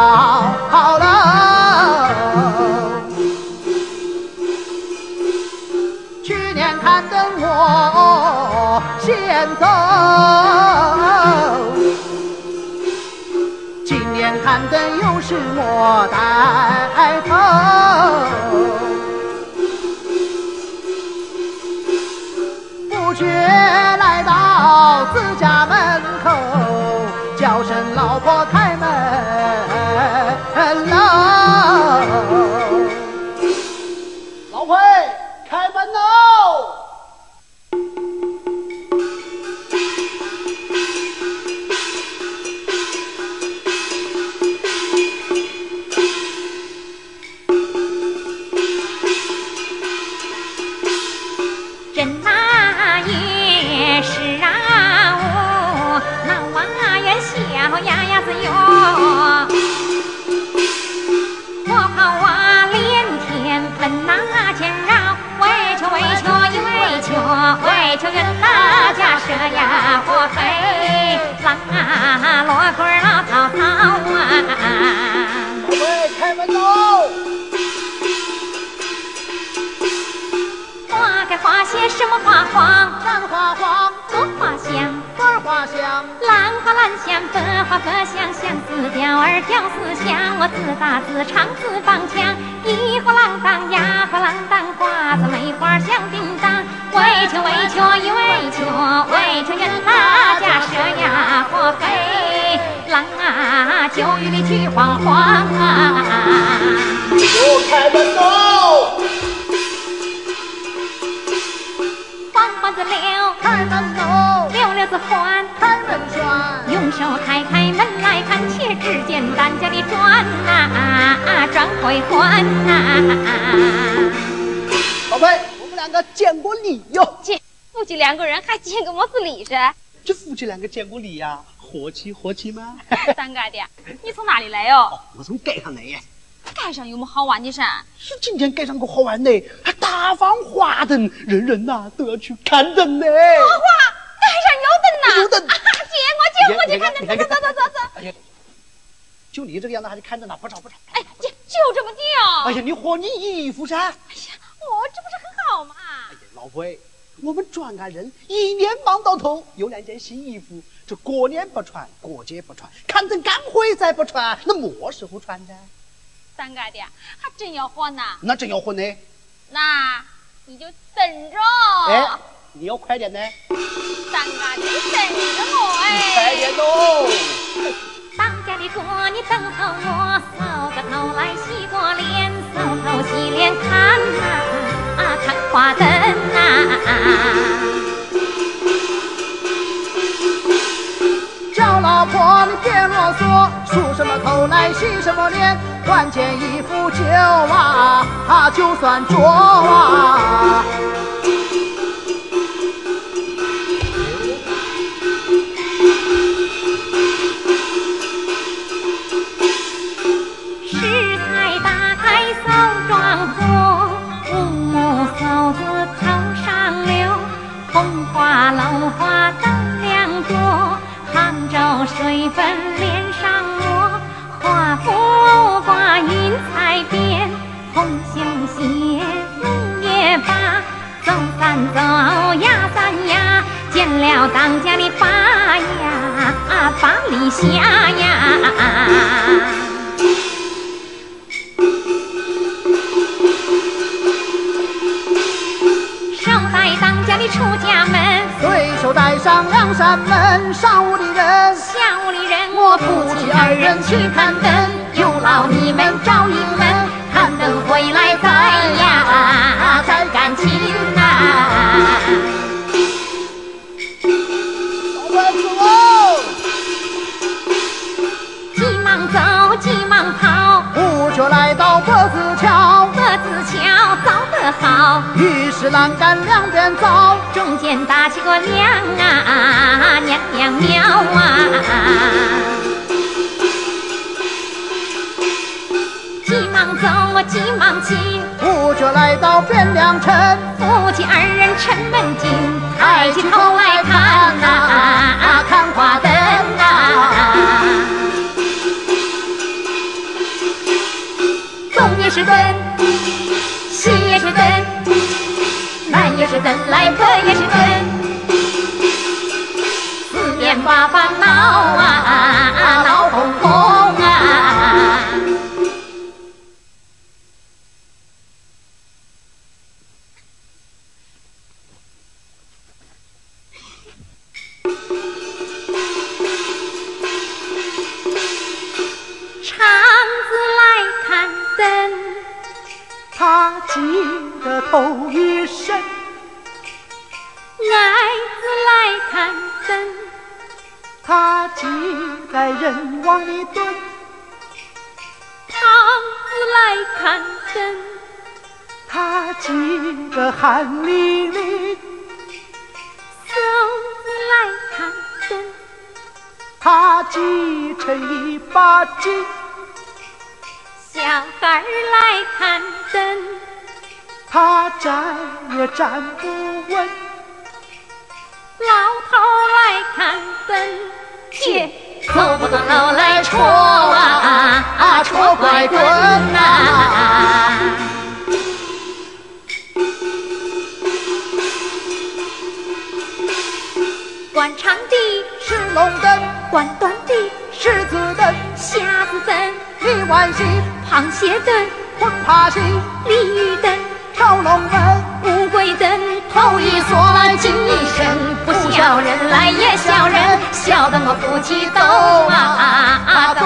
喽。去年看灯我先走，今年看灯又是莫带头。却来到自家门口，叫声老婆开为求人哪家舍呀活肥，郎啊罗锅老草草啊！喂，开门喽！花开花谢什么花黄？兰花黄，朵花香，朵花香。兰花兰香，百花百香，相思调儿调思香。我自打自唱自放腔，一花郎当呀花郎当，花子梅花香叮当。为求为求一为求，为求人大家舍呀活肥，郎啊九雨里去晃晃啊！我开门喽！黄花子柳开门喽，柳柳子欢开门手开开门来看，且只见咱家的砖呐转回环呐！宝贝。两个见过礼哟，见夫妻两个人还见个么子礼噻？这夫妻两个见过礼呀，和气和气吗？三哥的，你从哪里来哟？我从街上来呀。街上有么好玩的噻？是今天街上个好玩的，还大放花灯，人人呐都要去看灯呢。花街上有灯呐？有灯。接我接我去看灯，走走走走走。哎呀，就你这个样子还得看着呢？不吵不吵。哎，就就这么地哦。哎呀，你和你衣服噻。哎呀，我这不是很好吗？老婆，我们转个人一年忙到头，有两件新衣服，这过年不穿，过节不穿，看灯赶会再不穿，那么时候穿的？三哥的，还真要换呐？那真要换呢？那你就等着。哎，你要快点呢。三哥的，你等着我哎。快点喽！当家的哥你等候我，扫个头来洗过脸，扫头洗脸看呐。看花灯啊！叫老婆你别啰嗦，梳什么头来洗什么脸，换件衣服就啊就算着啊。见了当家的八呀八里下呀。的出家门，随手带上两扇门。上屋的人，下屋的人，我夫妻二人去看灯。有劳你们照应门，于是栏杆两边造，中间搭起个梁啊，娘娘庙啊。急忙走，啊急忙进，不觉来到汴梁城，夫妻二人城门进，抬起头来看呐，看人来可也是真。四面八方闹啊，闹哄哄啊。长子来看灯，他急得头一伸，矮子来看灯，他急在人往里蹲，胖子来看灯，他急得汗淋淋，瘦子来看灯，他急成一把筋，小孩来看灯，他站也站不稳，老头儿来看灯，也走不动楼来戳啊啊戳拐棍呐、管长的，是龙灯，管短的，是子灯，瞎子灯，李万喜，螃蟹灯，黄爬戏，鲤鱼灯，跳龙门，乌龟灯，头一缩来精一身，不笑人来也笑人，笑得我夫妻都啊啊肚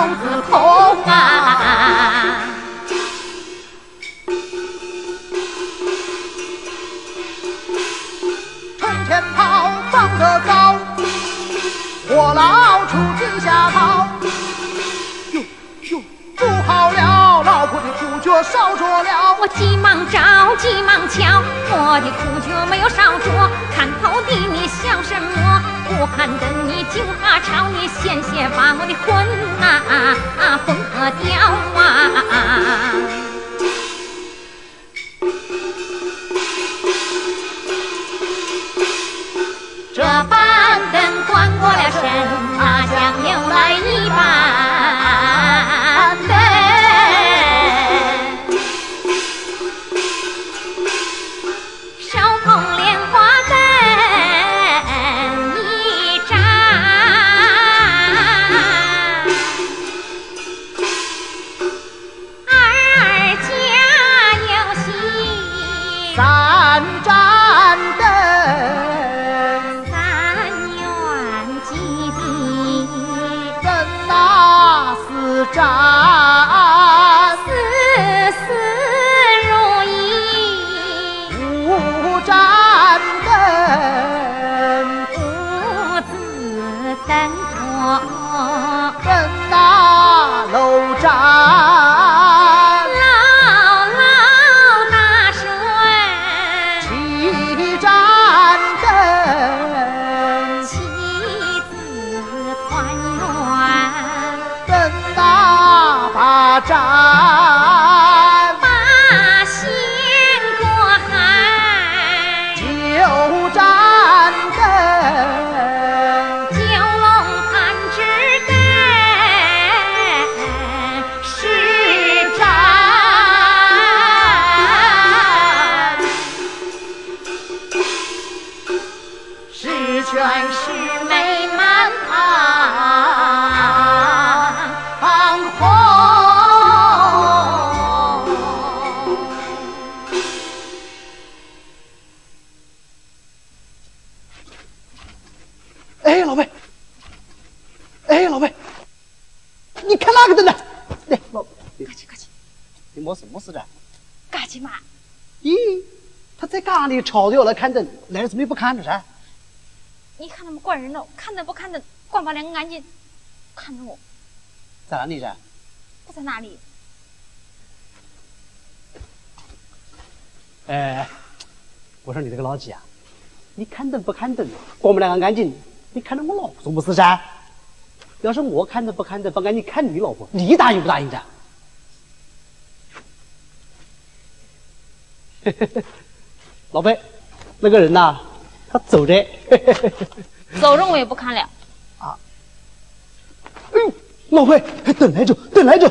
烧着了。我急忙找，急忙瞧，我的苦酒没有烧着，看头的你想什么？不看的你惊哈吵，你险些把我的魂啊啊魂啊掉四盏，事如意，五盏灯，五子登科。灯那楼盏，牢牢大顺，七八没什么事的。干起嘛？咦，他在家里吵着要来看灯，来了怎么又不看了噻？你看他们管人了，看灯不看灯，管把两个眼睛看着我，在哪里噻？不在哪里？哎，我说你这个老几啊，你看灯不看灯，光我们两个眼睛，你看着我老婆做么事噻？要是我看灯不看灯，把眼睛看你老婆，你答应不答应的？老贝，那个人呐、他走着。走着我也不看了。哎呦，老贝，等来着，等来着！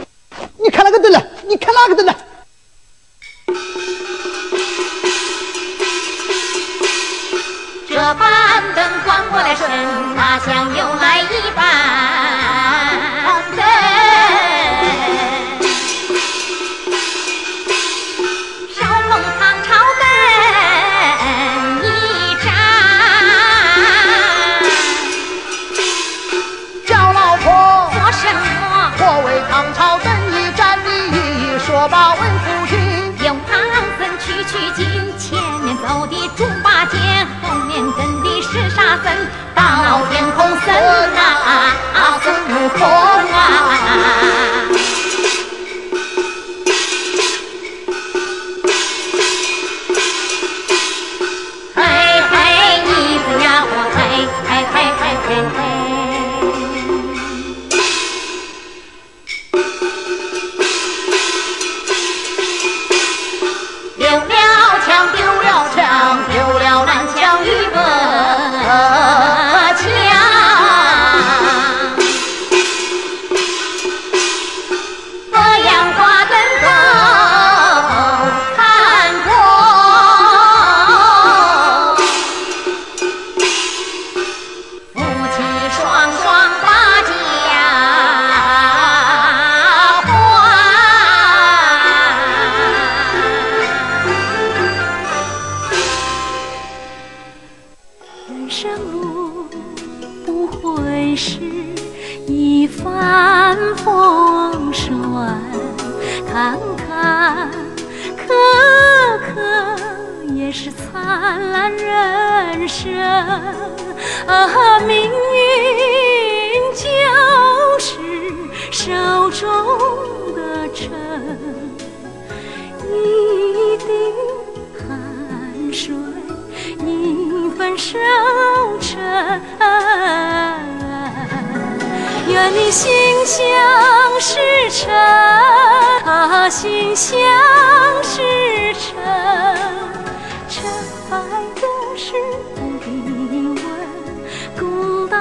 老天公生、啊，孙悟空。啊啊啊啊啊啊人生路不会是一帆风顺，坎坎坷坷也是灿烂人生。啊，命运就是手中的秤。啊，心香。